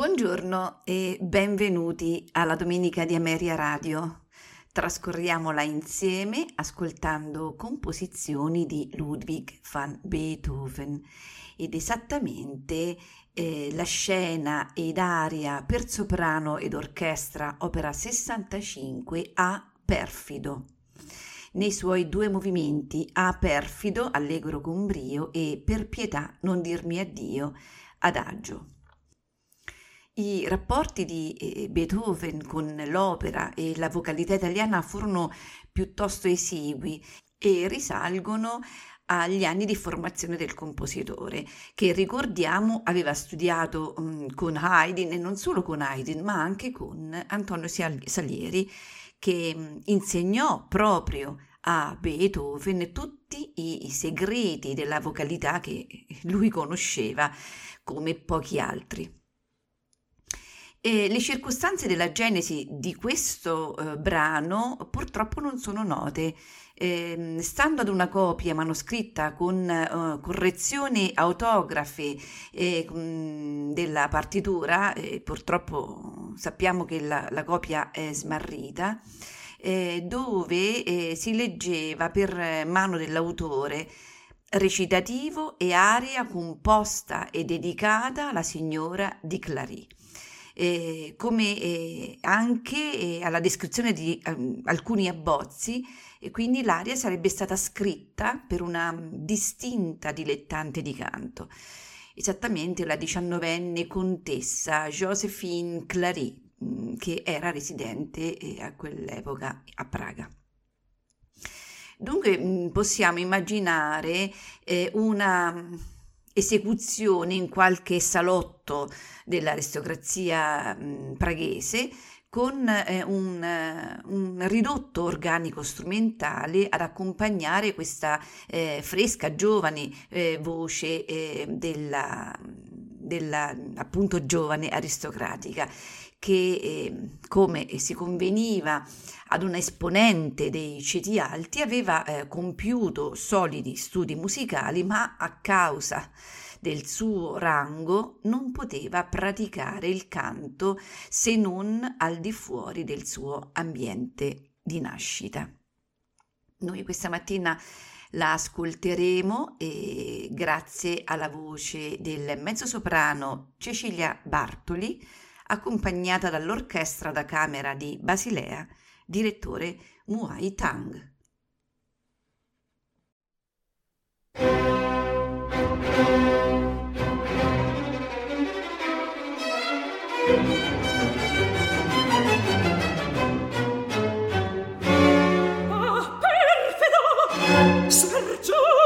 Buongiorno e benvenuti alla Domenica di Ameria Radio. Trascorriamola insieme ascoltando composizioni di Ludwig van Beethoven ed esattamente eh, la scena ed aria per soprano ed orchestra opera 65 a Perfido. Nei suoi due movimenti a Perfido, allegro con brio e per pietà non dirmi addio, adagio. I rapporti di eh, Beethoven con l'opera e la vocalità italiana furono piuttosto esigui e risalgono agli anni di formazione del compositore, che ricordiamo aveva studiato um, con Haydn e non solo con Haydn, ma anche con Antonio Salieri, che um, insegnò proprio a Beethoven tutti i segreti della vocalità che lui conosceva come pochi altri. E le circostanze della genesi di questo eh, brano purtroppo non sono note. Eh, stando ad una copia manoscritta con eh, correzioni autografe della partitura, purtroppo sappiamo che la, la, copia è smarrita, eh, dove eh, si leggeva per mano dell'autore recitativo e aria composta e dedicata alla signora di Clary eh, come eh, anche eh, alla descrizione di ehm, alcuni abbozzi e quindi l'aria sarebbe stata scritta per una distinta dilettante di canto, esattamente la diciannovenne contessa Josephine Clary, mm, che era residente eh, a quell'epoca a Praga. Dunque mm, possiamo immaginare eh, una esecuzione in qualche salotto dell'aristocrazia mh, praghese con eh, un, un, ridotto organico strumentale ad accompagnare questa eh, fresca, giovane eh, voce eh, della, della, appunto giovane aristocratica che eh, come si conveniva ad un esponente dei ceti alti aveva eh, compiuto solidi studi musicali ma a causa del suo rango non poteva praticare il canto se non al di fuori del suo ambiente di nascita. Noi questa mattina la ascolteremo e grazie alla voce del mezzosoprano Cecilia Bartoli accompagnata dall'orchestra da camera di Basilea, direttore Muay Tang. Se giustizia in cielo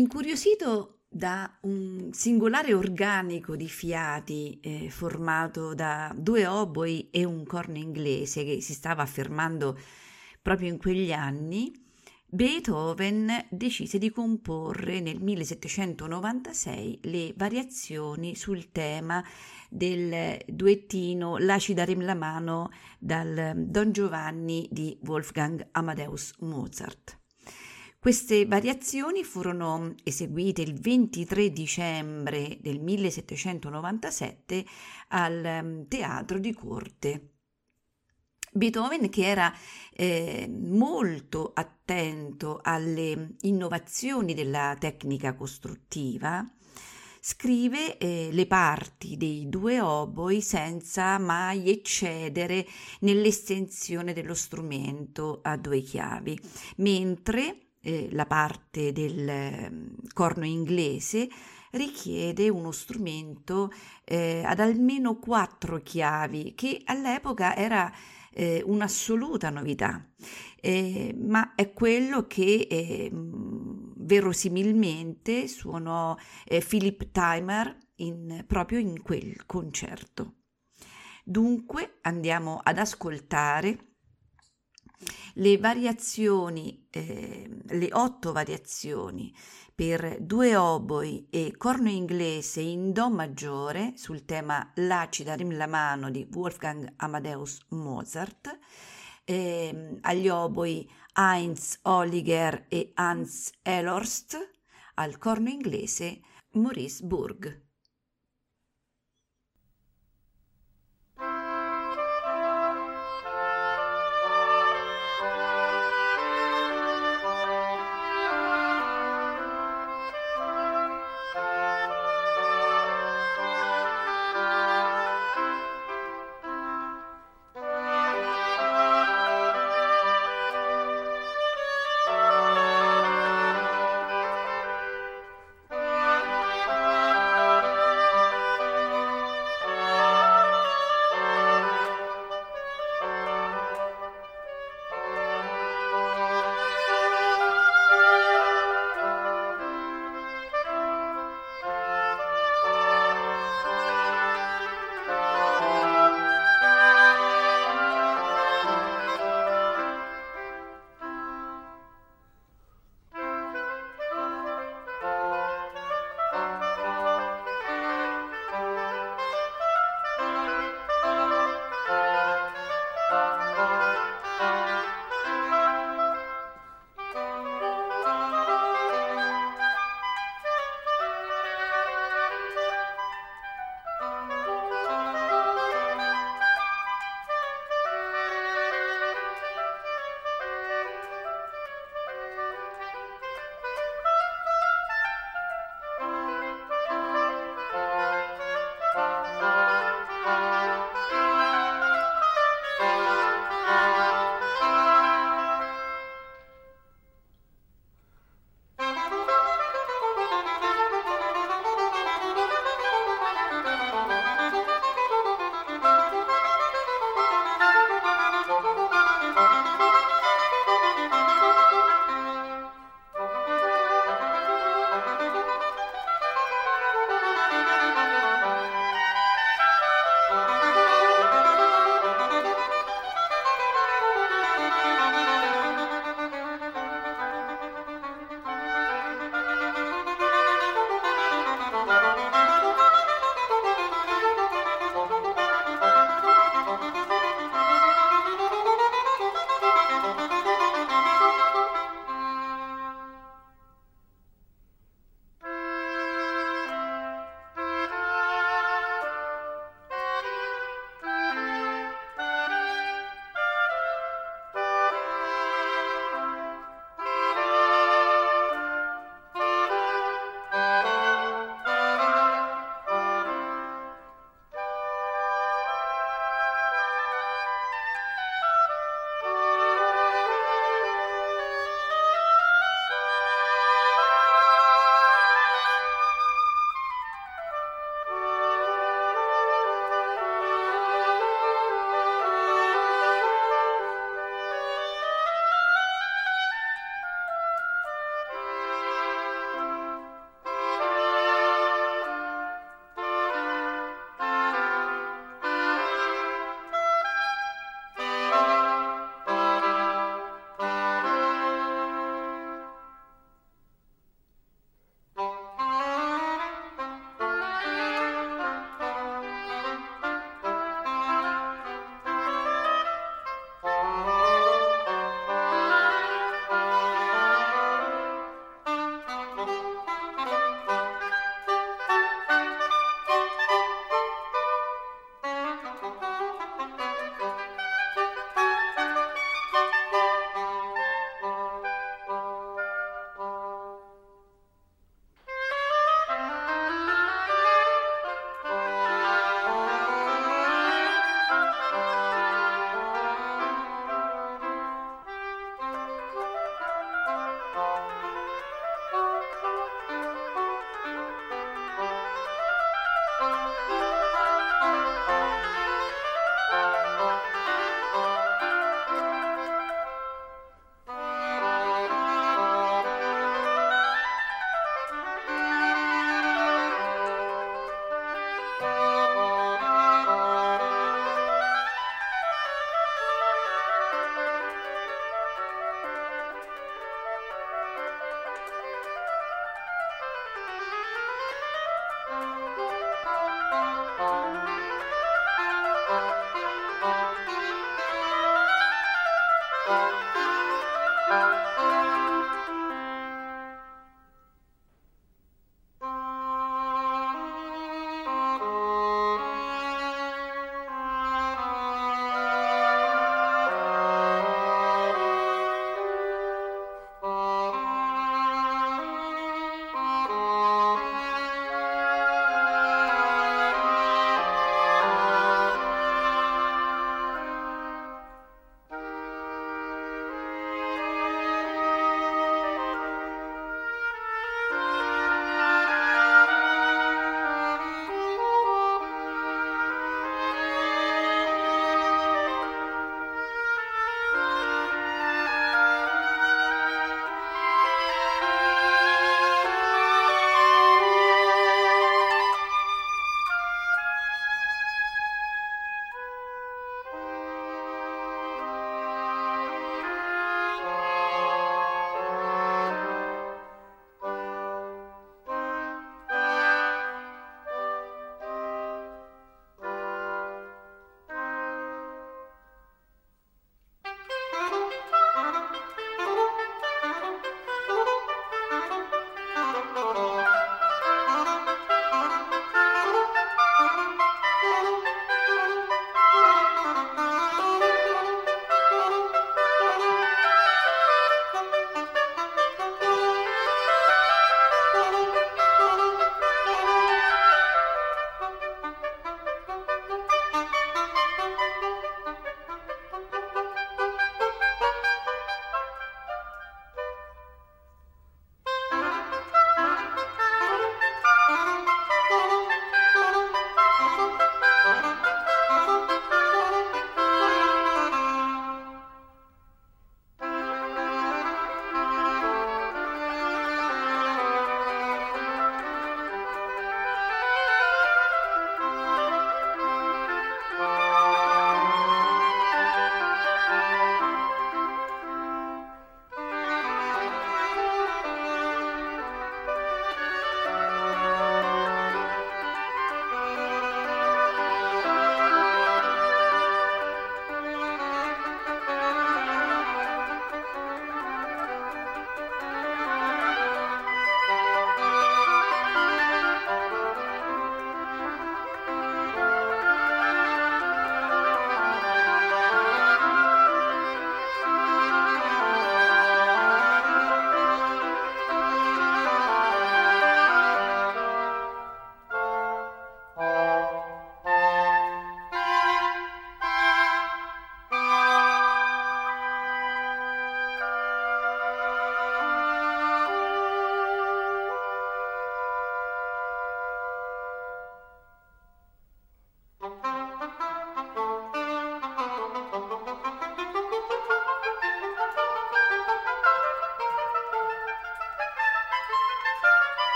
Incuriosito da un singolare organico di fiati eh, formato da due oboi e un corno inglese che si stava affermando proprio in quegli anni, Beethoven decise di comporre nel 1796 le variazioni sul tema del duettino Lasci dare la mano dal Don Giovanni di Wolfgang Amadeus Mozart. Queste variazioni furono eseguite il 23 dicembre del 1797 al ehm, Teatro di Corte. Beethoven, che era eh, molto attento alle innovazioni della tecnica costruttiva, scrive eh, le parti dei due oboi senza mai eccedere nell'estensione dello strumento a due chiavi, mentre eh, la parte del ehm, corno inglese richiede uno strumento eh, ad almeno quattro chiavi, che all'epoca era eh, un'assoluta novità, eh, ma è quello che ehm, verosimilmente suonò eh, Philip Timer in, proprio in quel concerto. Dunque andiamo ad ascoltare le variazioni, eh, le otto variazioni per due oboi e corno inglese in Do maggiore sul tema L'acida rim la mano di Wolfgang Amadeus Mozart, eh, agli oboi Heinz Holliger e Hans Elorst, al corno inglese Maurice Burg.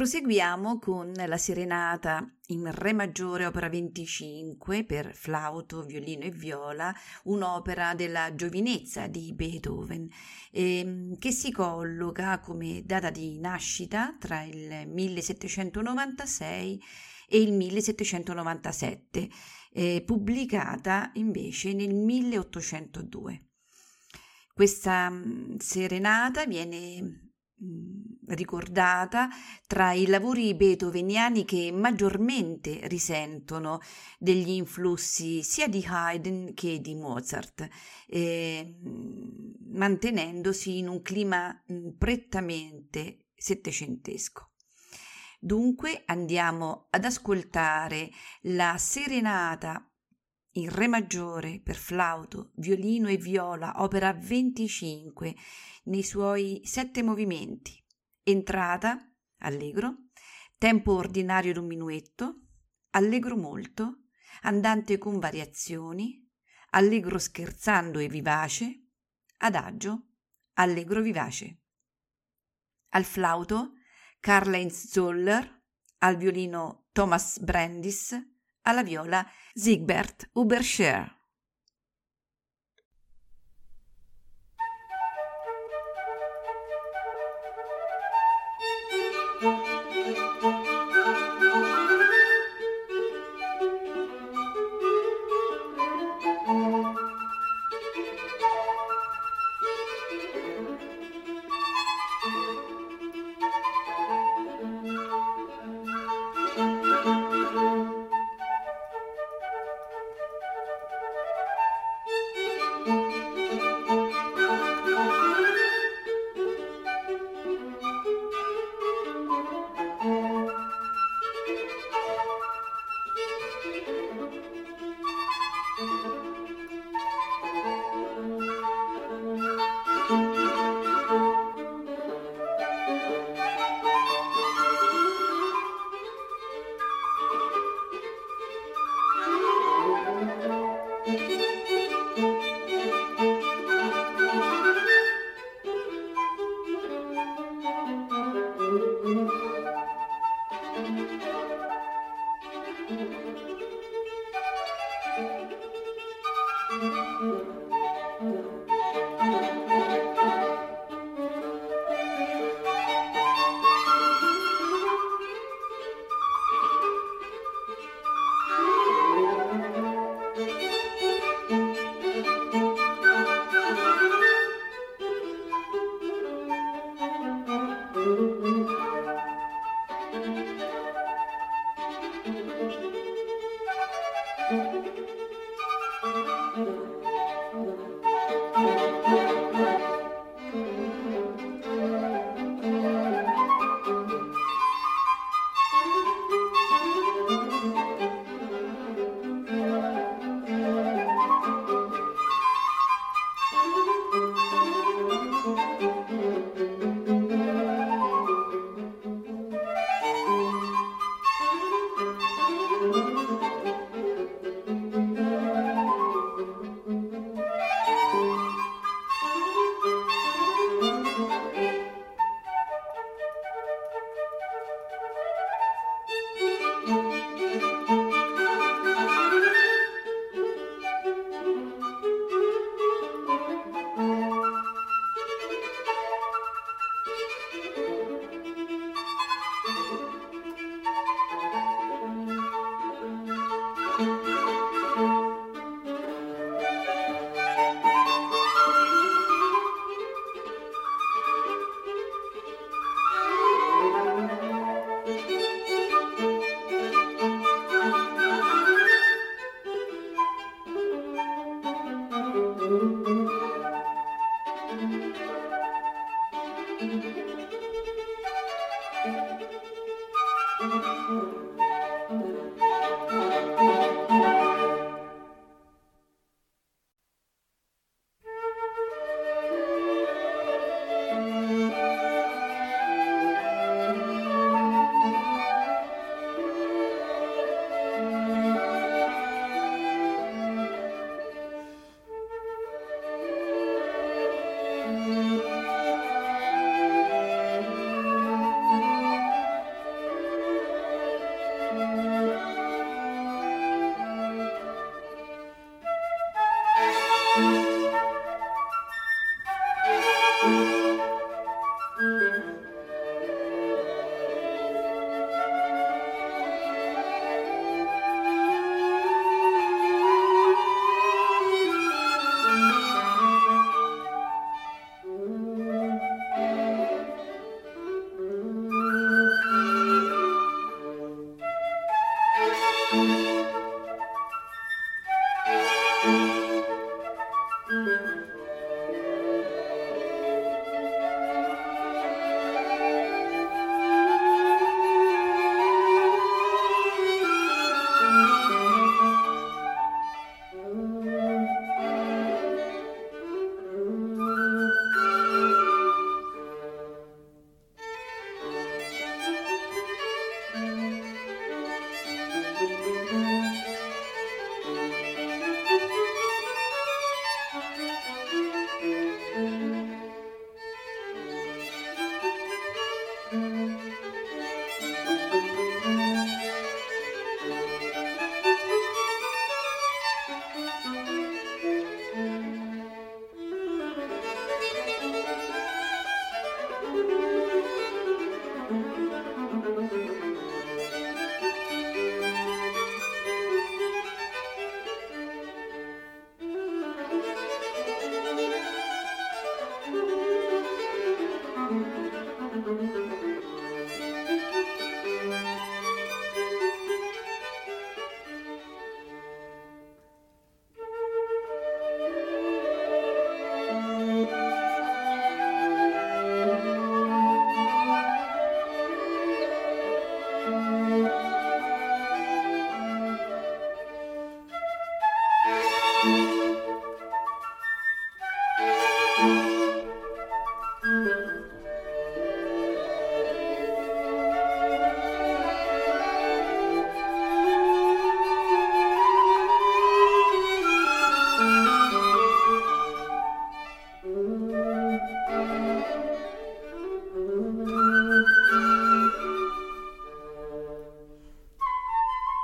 Proseguiamo con la serenata in Re maggiore, opera 25 per flauto, violino e viola, un'opera della giovinezza di Beethoven, eh, che si colloca come data di nascita tra il 1796 e il 1797, eh, pubblicata invece nel 1802. Questa mm, serenata viene ricordata tra i lavori beethoveniani che maggiormente risentono degli influssi sia di Haydn che di Mozart, eh, mantenendosi in un clima prettamente settecentesco. Dunque andiamo ad ascoltare la serenata in Re maggiore per flauto, violino e viola, opera 25, nei suoi sette movimenti. Entrata, allegro, tempo ordinario d'un minuetto, allegro molto, andante con variazioni, allegro scherzando e vivace, adagio, allegro vivace. Al flauto, Karl-Heinz Zoller, al violino Thomas Brandis, alla viola Siegbert Uberscher.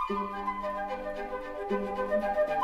Thank you.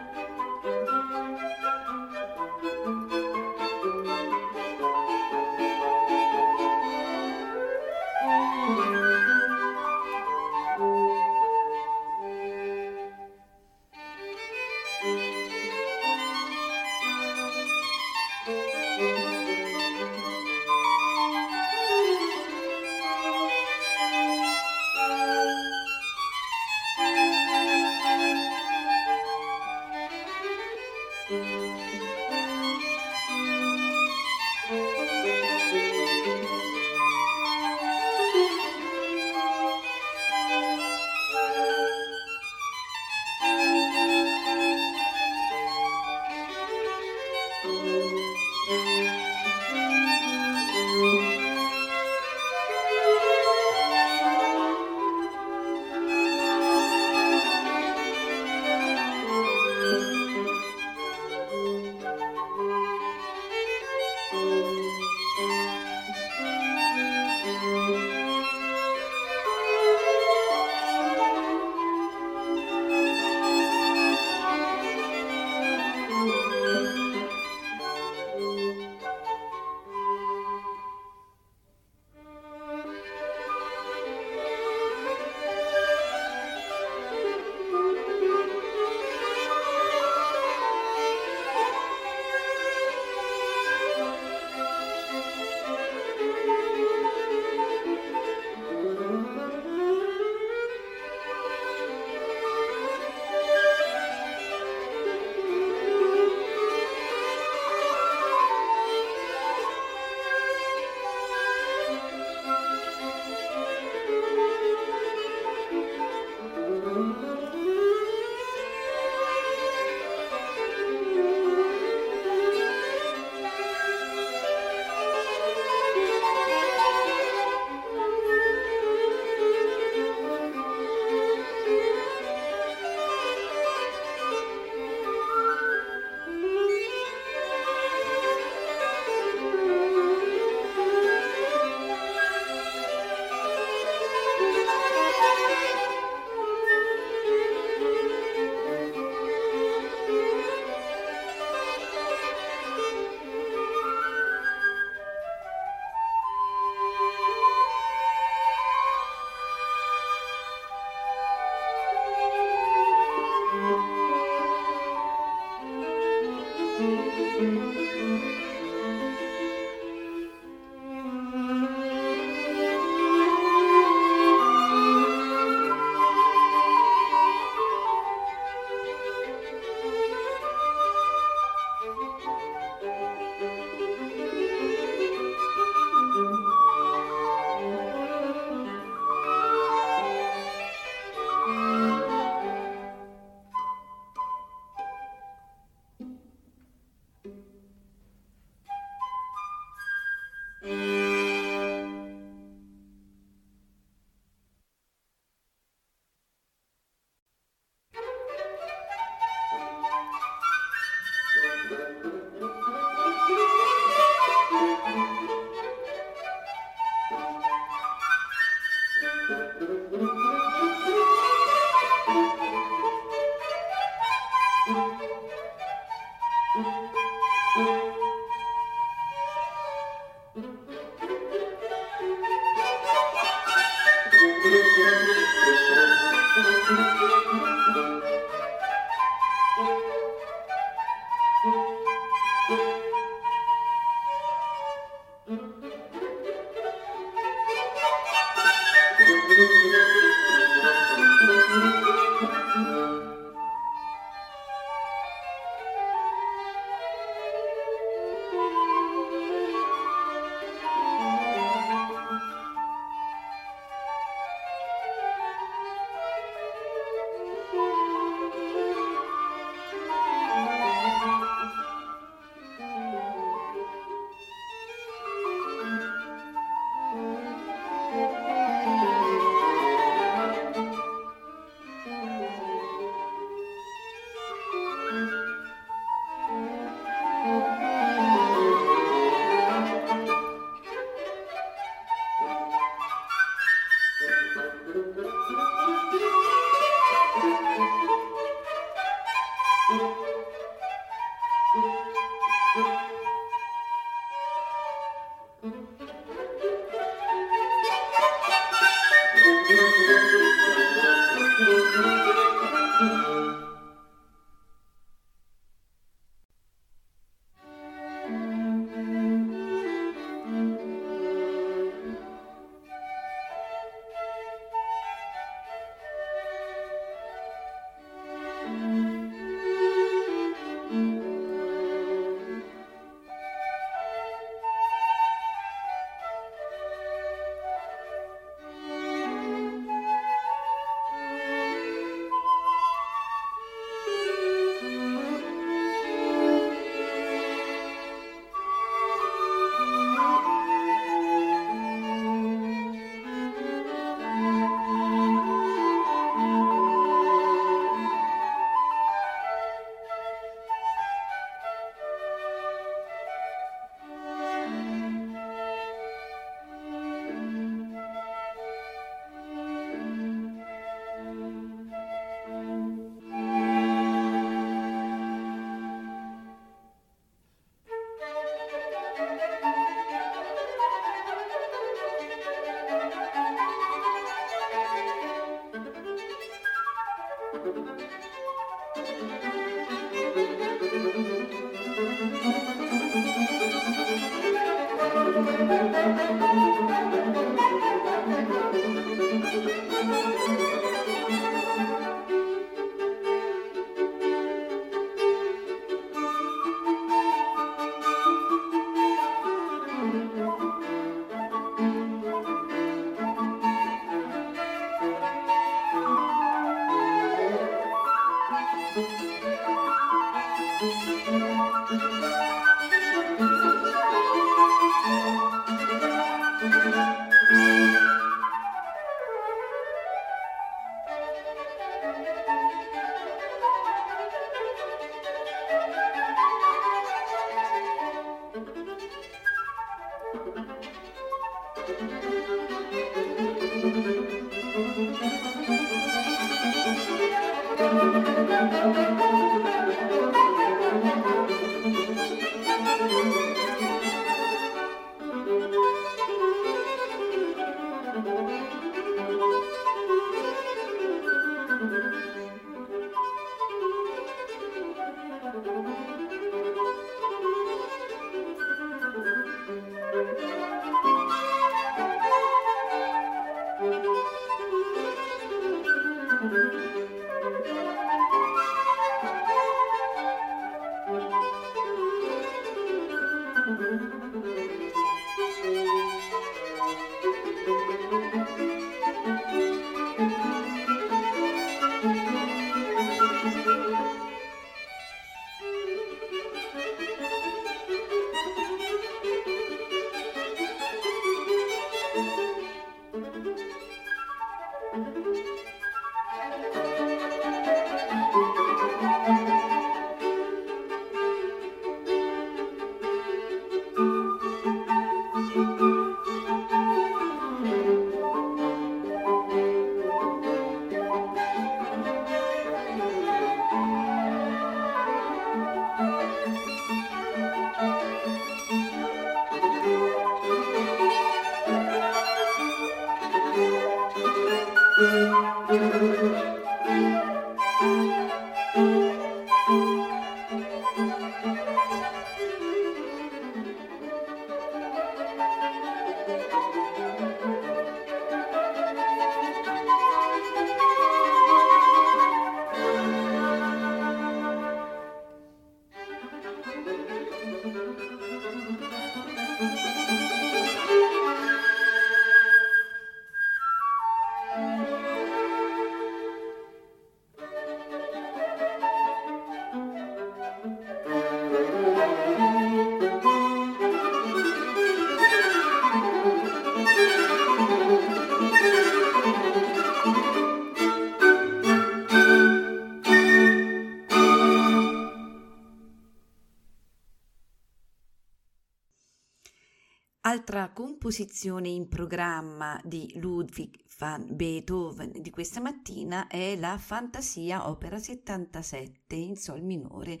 Altra composizione in programma di Ludwig van Beethoven di questa mattina è la Fantasia Opera 77 in Sol minore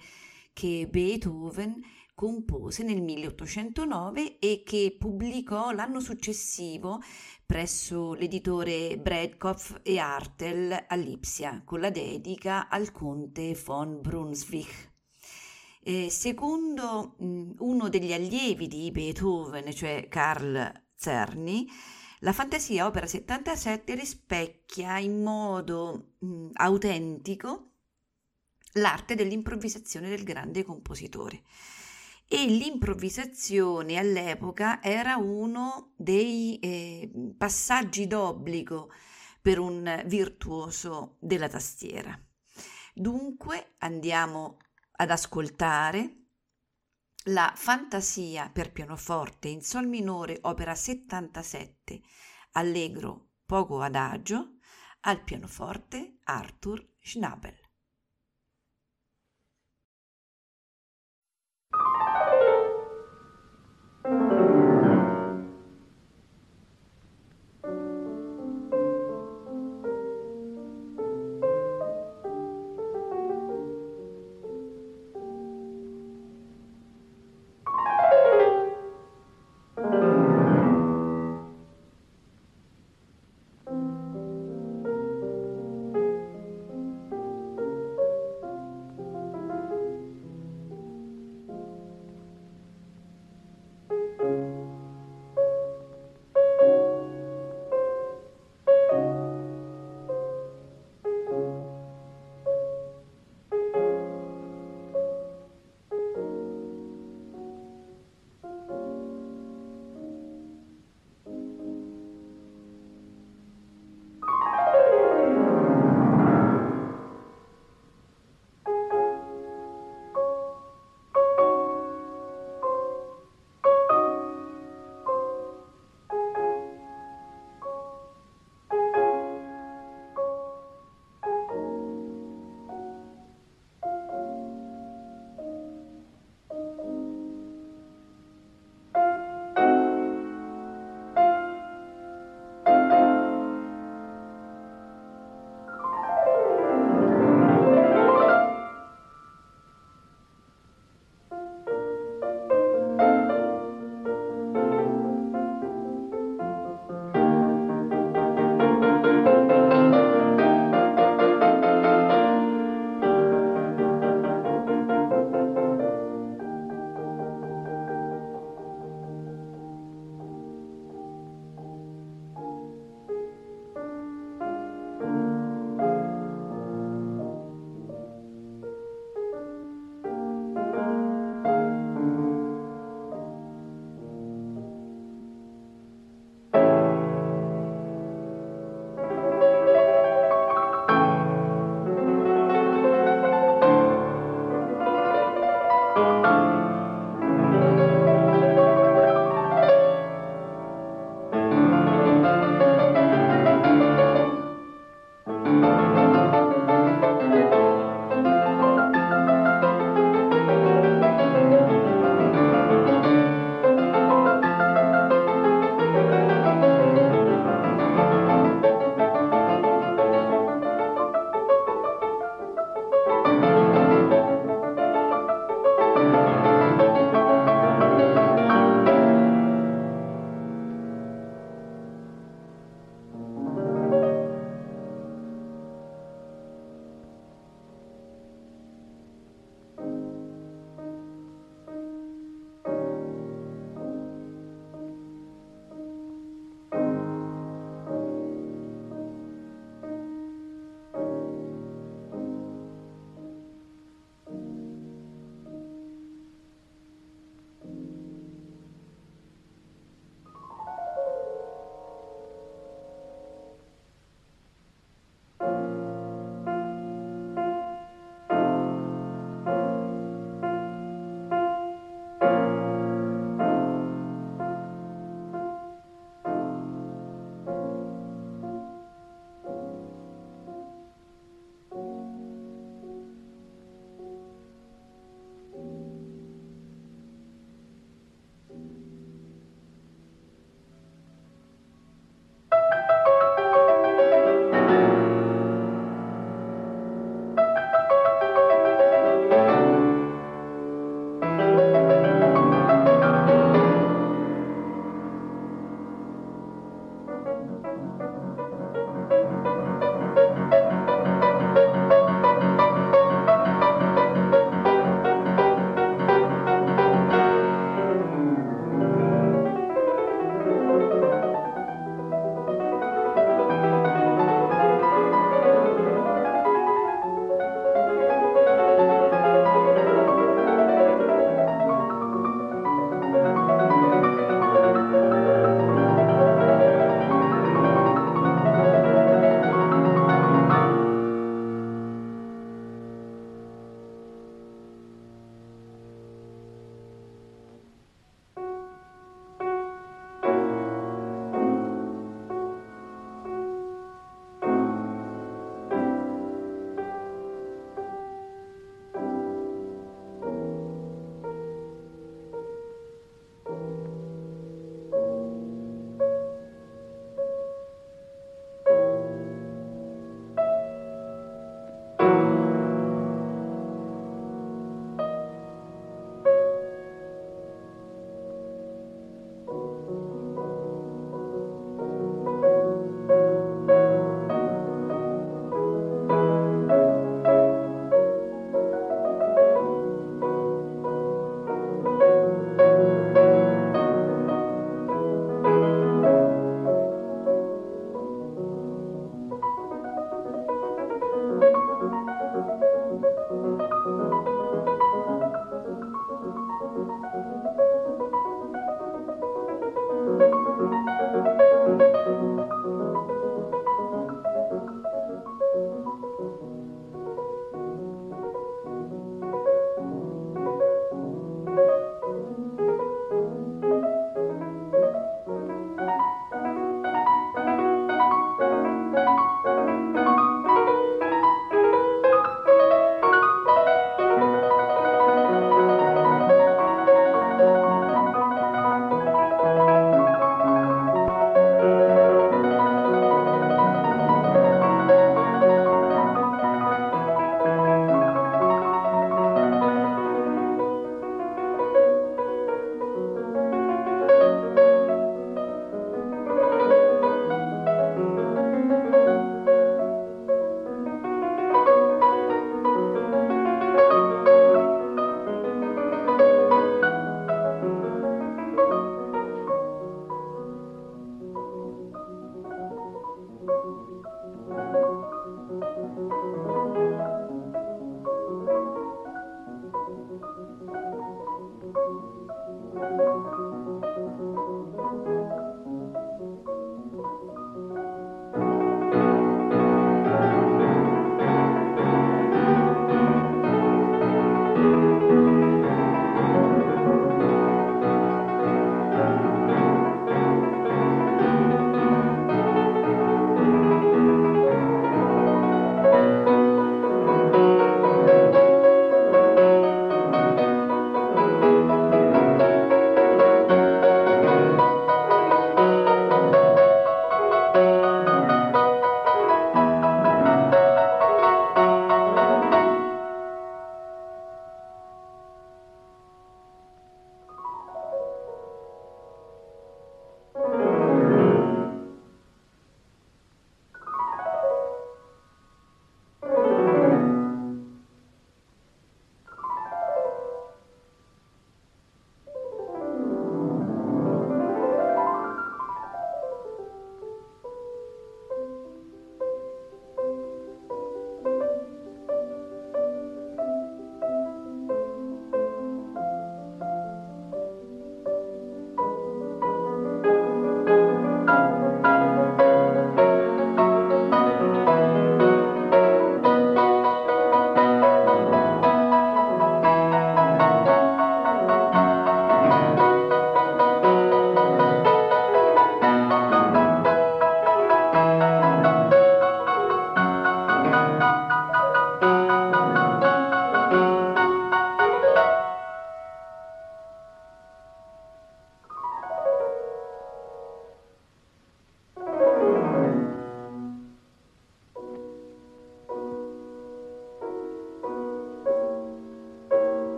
che Beethoven compose nel 1809 e che pubblicò l'anno successivo presso l'editore Bredkopf e Artel a Lipsia con la dedica al conte von Brunswick. Eh, secondo mh, uno degli allievi di Beethoven, cioè Carl Czerny, la fantasia opera 77 rispecchia in modo mh, autentico l'arte dell'improvvisazione del grande compositore. E l'improvvisazione all'epoca era uno dei eh, passaggi d'obbligo per un virtuoso della tastiera. Dunque andiamo ad ascoltare la Fantasia per pianoforte in Sol minore, opera 77, allegro poco adagio, al pianoforte Arthur Schnabel.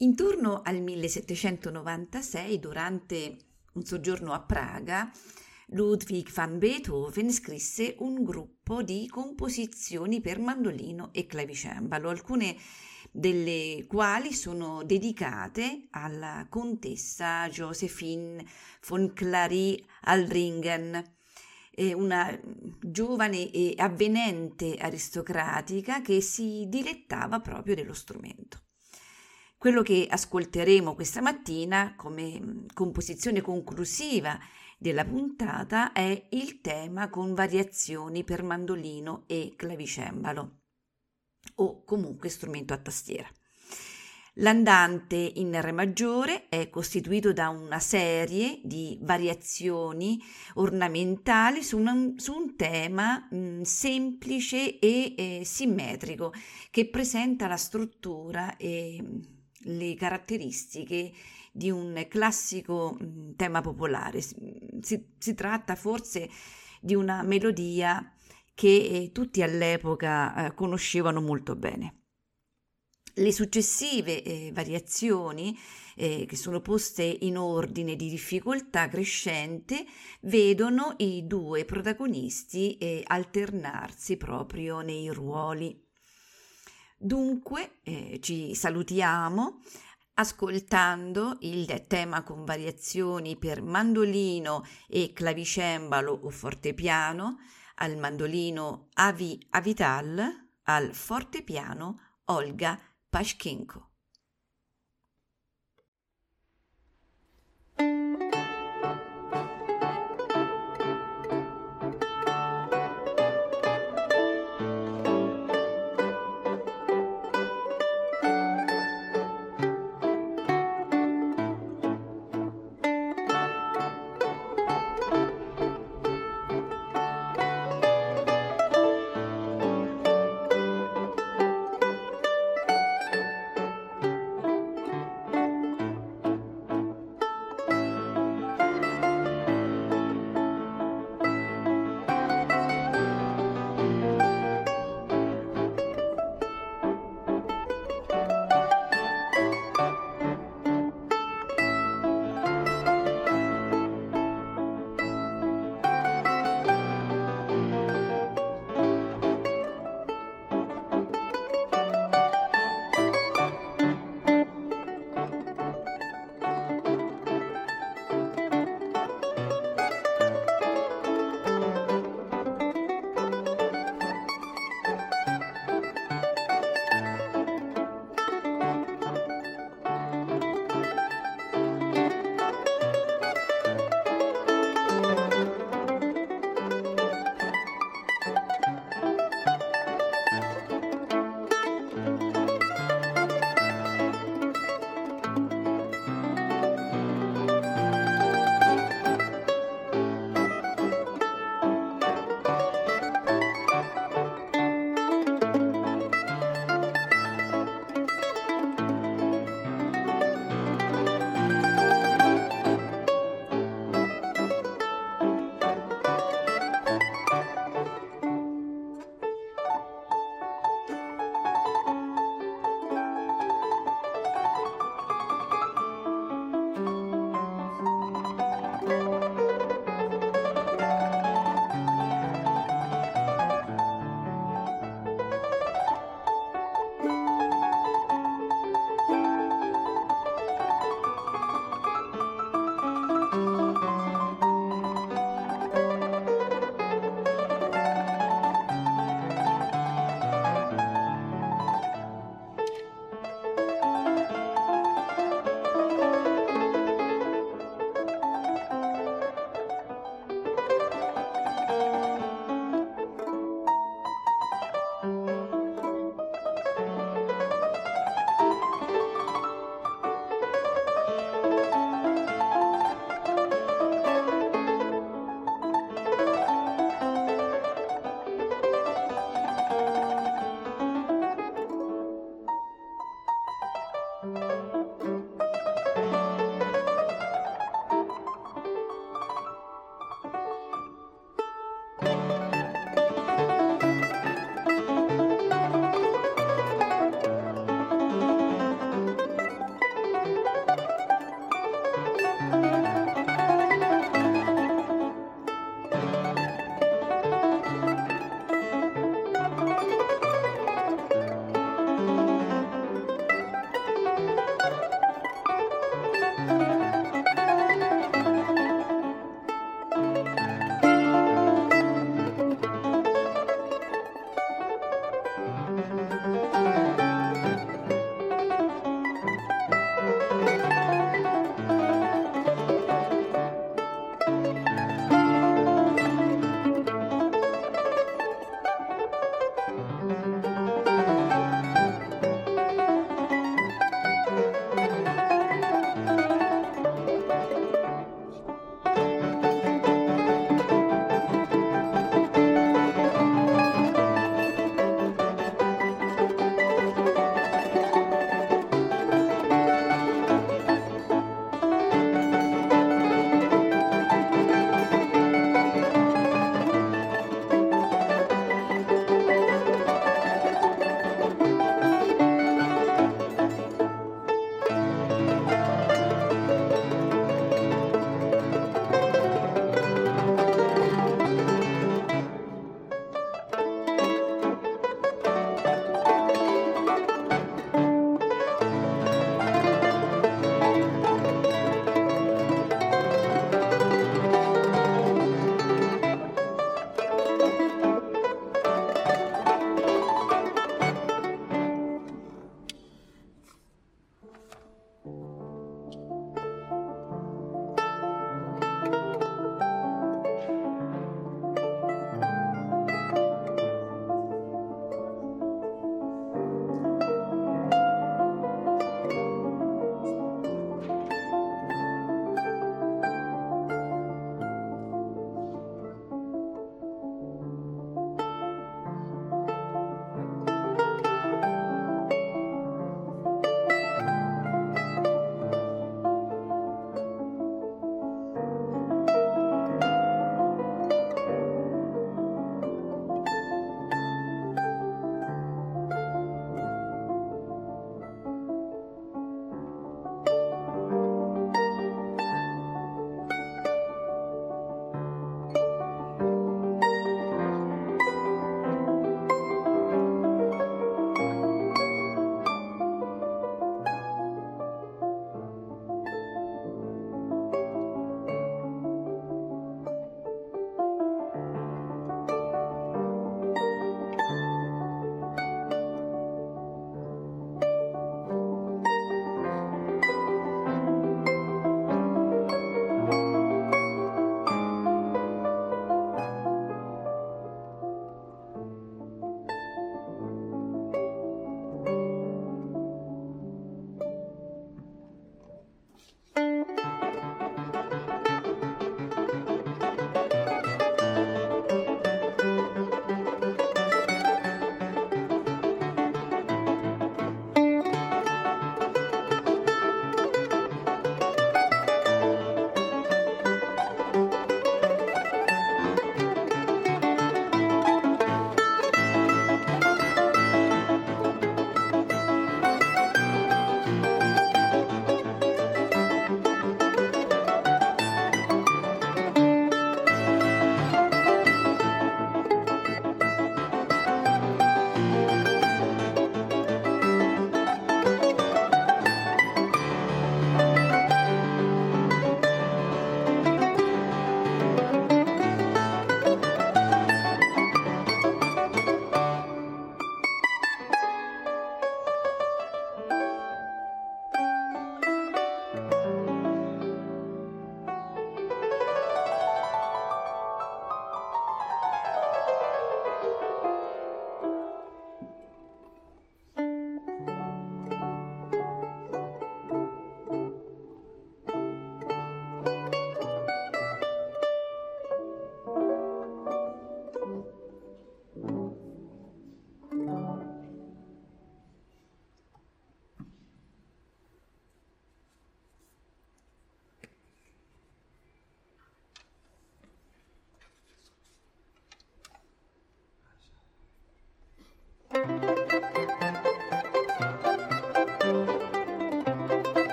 Intorno al 1796, durante un soggiorno a Praga, Ludwig van Beethoven scrisse un gruppo di composizioni per mandolino e clavicembalo, alcune delle quali sono dedicate alla contessa Josephine von Clary Alringen, una giovane e avvenente aristocratica che si dilettava proprio dello strumento. Quello che ascolteremo questa mattina come mm, composizione conclusiva della puntata è il tema con variazioni per mandolino e clavicembalo o comunque strumento a tastiera. L'andante in Re maggiore è costituito da una serie di variazioni ornamentali su un, su un tema mh, mm, semplice e eh, simmetrico che presenta la struttura e le caratteristiche di un classico mm, tema popolare. Si, si tratta forse di una melodia che eh, tutti all'epoca eh, conoscevano molto bene. Le successive eh, variazioni, eh, che sono poste in ordine di difficoltà crescente, vedono i due protagonisti eh, alternarsi proprio nei ruoli. Dunque eh, ci salutiamo ascoltando il tema con variazioni per mandolino e clavicembalo o fortepiano, al mandolino Avi Avital, al fortepiano Olga Pashkinko.